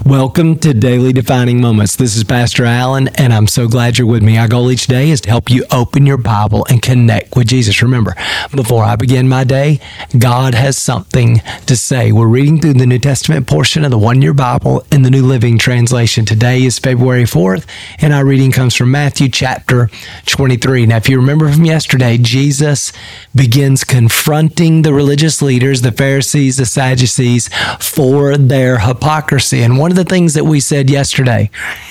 Welcome to Daily Defining Moments. This is Pastor Allen, and I'm so glad you're with me. Our goal each day is to help you open your Bible and connect with Jesus. Remember, before I begin my day, God has something to say. We're reading through the New Testament portion of the One Year Bible in the New Living Translation. Today is February 4th, and our reading comes from Matthew chapter 23. Now, if you remember from yesterday, Jesus begins confronting the religious leaders, the Pharisees, the Sadducees, for their hypocrisy. And one of the things that we said yesterday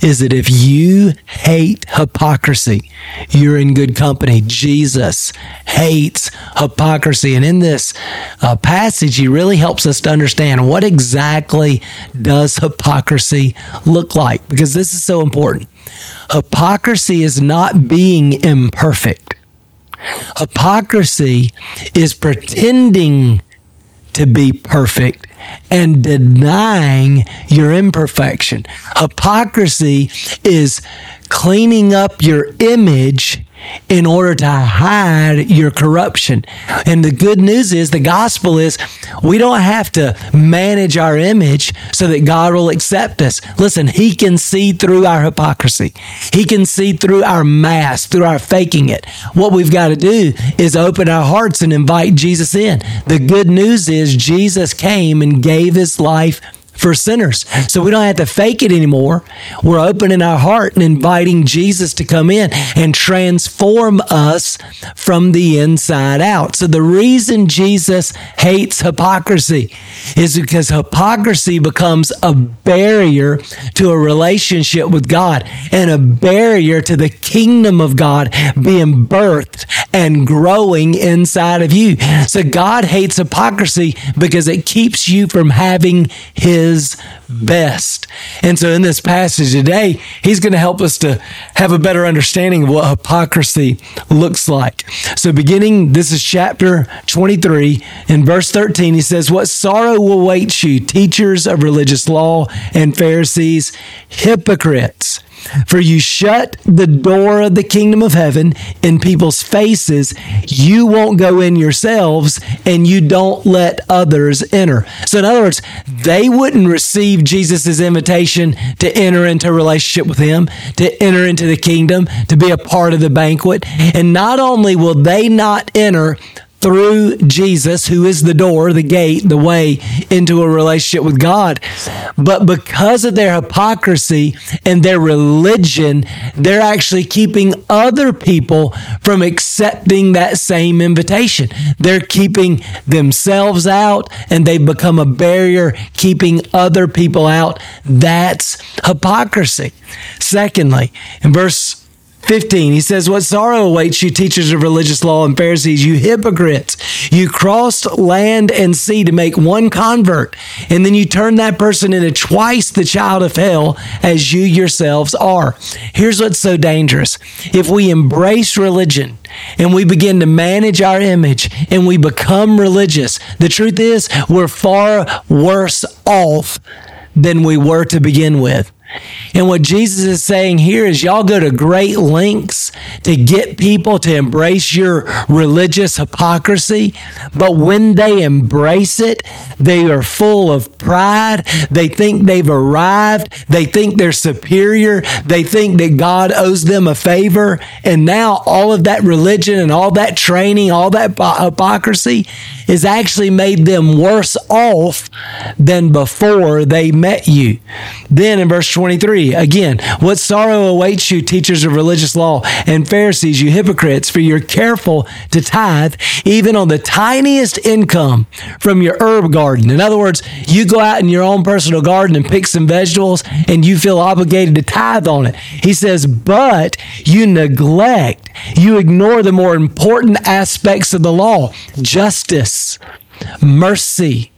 is that if you hate hypocrisy, you're in good company. Jesus hates hypocrisy. And in this uh, passage, he really helps us to understand what exactly does hypocrisy look like because this is so important. Hypocrisy is not being imperfect. Hypocrisy is pretending to be perfect and denying your imperfection. Hypocrisy is cleaning up your image in order to hide your corruption. And the good news is the gospel is we don't have to manage our image so that God will accept us. Listen, He can see through our hypocrisy, He can see through our mask, through our faking it. What we've got to do is open our hearts and invite Jesus in. The good news is Jesus came and gave His life for sinners. So we don't have to fake it anymore. We're opening our heart and inviting Jesus to come in and transform us from the inside out. So the reason Jesus hates hypocrisy is because hypocrisy becomes a barrier to a relationship with God and a barrier to the kingdom of God being birthed and growing inside of you. So God hates hypocrisy because it keeps you from having his his best. And so in this passage today, he's going to help us to have a better understanding of what hypocrisy looks like. So beginning, this is chapter 23 in verse 13, he says, What sorrow will await you, teachers of religious law and Pharisees, hypocrites! For you shut the door of the kingdom of heaven in people's faces. You won't go in yourselves and you don't let others enter. So, in other words, they wouldn't receive Jesus' invitation to enter into a relationship with him, to enter into the kingdom, to be a part of the banquet. And not only will they not enter, through Jesus, who is the door, the gate, the way into a relationship with God. But because of their hypocrisy and their religion, they're actually keeping other people from accepting that same invitation. They're keeping themselves out and they've become a barrier, keeping other people out. That's hypocrisy. Secondly, in verse 15, he says, What sorrow awaits you, teachers of religious law and Pharisees, you hypocrites! You crossed land and sea to make one convert, and then you turn that person into twice the child of hell as you yourselves are. Here's what's so dangerous. If we embrace religion and we begin to manage our image and we become religious, the truth is we're far worse off than we were to begin with. And what Jesus is saying here is y'all go to great lengths to get people to embrace your religious hypocrisy. But when they embrace it, they are full of pride. They think they've arrived. They think they're superior. They think that God owes them a favor. And now all of that religion and all that training, all that hypocrisy has actually made them worse off than before they met you. Then in verse 23, again, what sorrow awaits you, teachers of religious law and Pharisees, you hypocrites, for you're careful to tithe even on the tiniest income from your herb garden. In other words, you go out in your own personal garden and pick some vegetables and you feel obligated to tithe on it. He says, but you neglect, you ignore the more important aspects of the law justice, mercy,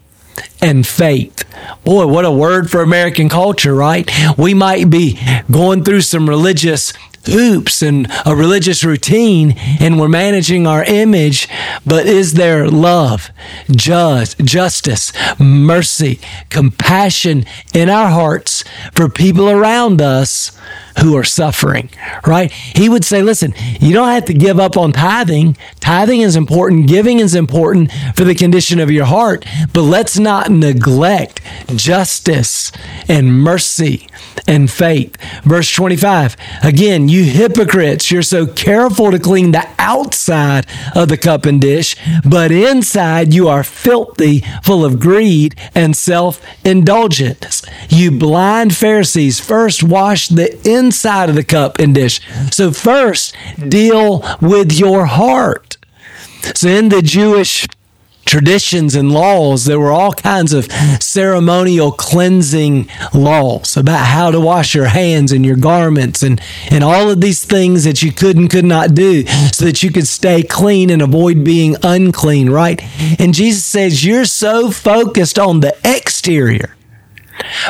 and faith. Boy, what a word for American culture, right? We might be going through some religious hoops and a religious routine and we're managing our image, but is there love, just, justice, mercy, compassion in our hearts for people around us who are suffering, right? He would say, listen, you don't have to give up on tithing. Tithing is important. Giving is important for the condition of your heart, but let's not neglect justice and mercy and faith. Verse 25, again, you hypocrites, you're so careful to clean the outside of the cup and dish, but inside you are filthy, full of greed and self indulgence. You blind Pharisees, first wash the inside of the cup and dish. So, first, deal with your heart. So, in the Jewish traditions and laws, there were all kinds of ceremonial cleansing laws about how to wash your hands and your garments and, and all of these things that you could and could not do so that you could stay clean and avoid being unclean, right? And Jesus says, You're so focused on the exterior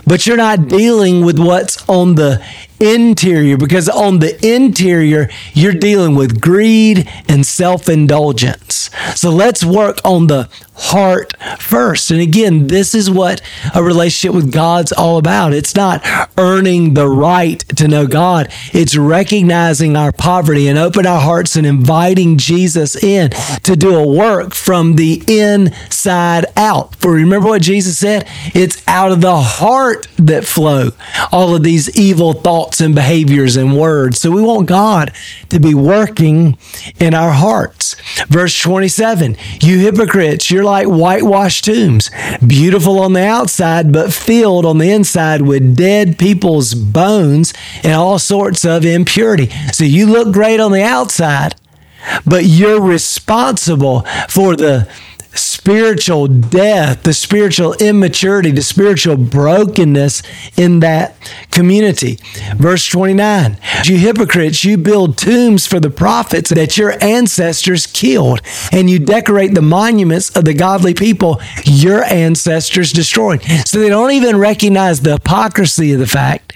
but you're not dealing with what's on the interior because on the interior, you're dealing with greed and self indulgence. So let's work on the heart first. And again, this is what a relationship with God's all about. It's not earning the right to know God, it's recognizing our poverty and open our hearts and inviting Jesus in to do a work from the inside out. For remember what Jesus said? It's out of the heart that flow all of these evil thoughts and behaviors and words. So we want God to be working in our hearts. Verse 27 You hypocrites, you're like whitewashed tombs, beautiful on the outside, but filled on the inside with dead people's bones and all sorts of impurity. So you look great on the outside, but you're responsible for the spiritual death, the spiritual immaturity, the spiritual brokenness in that community. Verse 29 You hypocrites, you build tombs for the prophets that your ancestors killed, and you decorate the monuments of the godly people your ancestors destroyed. So they don't even recognize the hypocrisy of the fact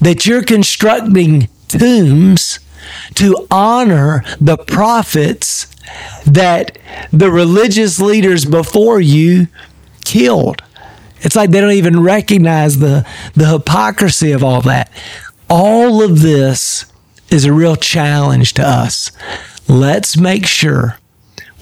that you're constructing tombs to honor the prophets that the religious leaders before you killed. It's like they don't even recognize the, the hypocrisy of all that. All of this is a real challenge to us. Let's make sure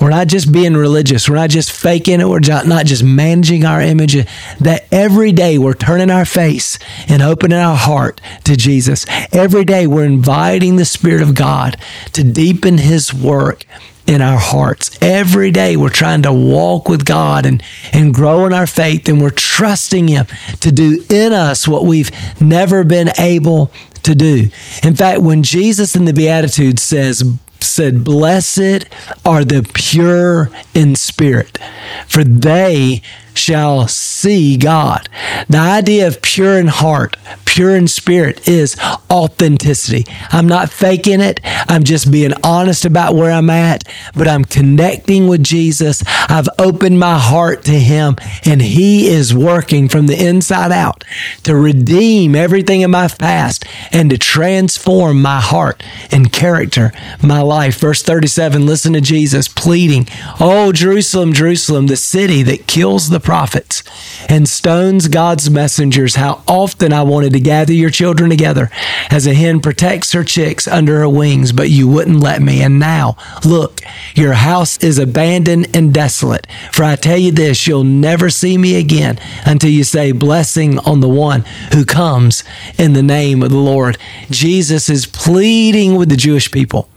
we're not just being religious. We're not just faking it. We're not just managing our image. That every day we're turning our face and opening our heart to Jesus. Every day we're inviting the Spirit of God to deepen His work in our hearts. Every day we're trying to walk with God and, and grow in our faith, and we're trusting Him to do in us what we've never been able to do. In fact, when Jesus in the Beatitudes says, said, Blessed are the pure in spirit, for they shall see God. The idea of pure in heart, pure in spirit is authenticity. I'm not faking it. I'm just being honest about where I'm at, but I'm connecting with Jesus. I've opened my heart to Him, and He is working from the inside out to redeem everything in my past and to transform my heart and character, my life. Verse 37 listen to Jesus pleading, Oh, Jerusalem, Jerusalem, the city that kills the prophets and stones God's messengers. How often I wanted to gather your children together as a hen protects her chicks under her wings, but you wouldn't let me. And now, look, your house is abandoned and desolate. For I tell you this, you'll never see me again until you say, Blessing on the one who comes in the name of the Lord. Jesus is pleading with the Jewish people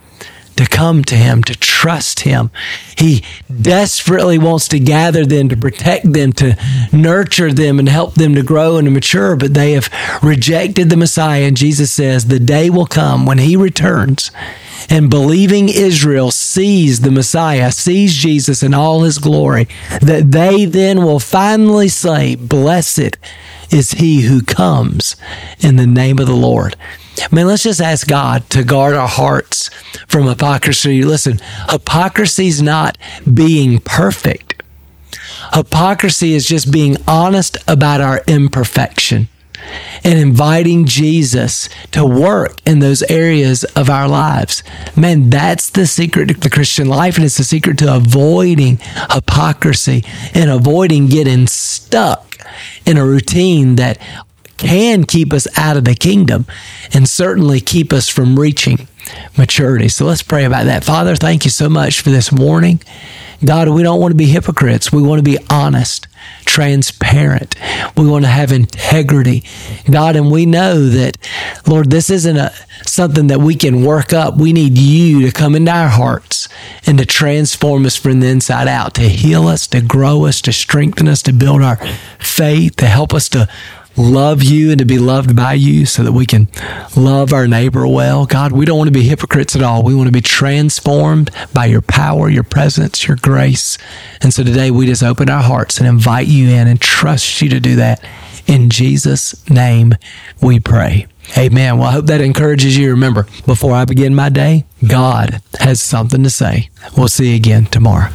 to come to him, to trust him. He desperately wants to gather them, to protect them, to nurture them, and help them to grow and to mature, but they have rejected the Messiah. And Jesus says, The day will come when he returns and believing Israel sees the Messiah, sees Jesus in all his glory, that they then will finally say, Blessed is he who comes in the name of the Lord. Man, let's just ask God to guard our hearts from hypocrisy. Listen, hypocrisy is not being perfect. Hypocrisy is just being honest about our imperfection and inviting Jesus to work in those areas of our lives. Man, that's the secret to the Christian life, and it's the secret to avoiding hypocrisy and avoiding getting stuck in a routine that can keep us out of the kingdom and certainly keep us from reaching maturity. So let's pray about that. Father, thank you so much for this warning. God, we don't want to be hypocrites. We want to be honest, transparent. We want to have integrity. God, and we know that, Lord, this isn't a, something that we can work up. We need you to come into our hearts and to transform us from the inside out, to heal us, to grow us, to strengthen us, to build our faith, to help us to love you and to be loved by you so that we can love our neighbor well. God, we don't want to be hypocrites at all. We want to be transformed by your power, your presence, your grace. And so today we just open our hearts and invite you in and trust you to do that. In Jesus' name we pray. Amen. Well, I hope that encourages you. Remember, before I begin my day, God has something to say. We'll see you again tomorrow.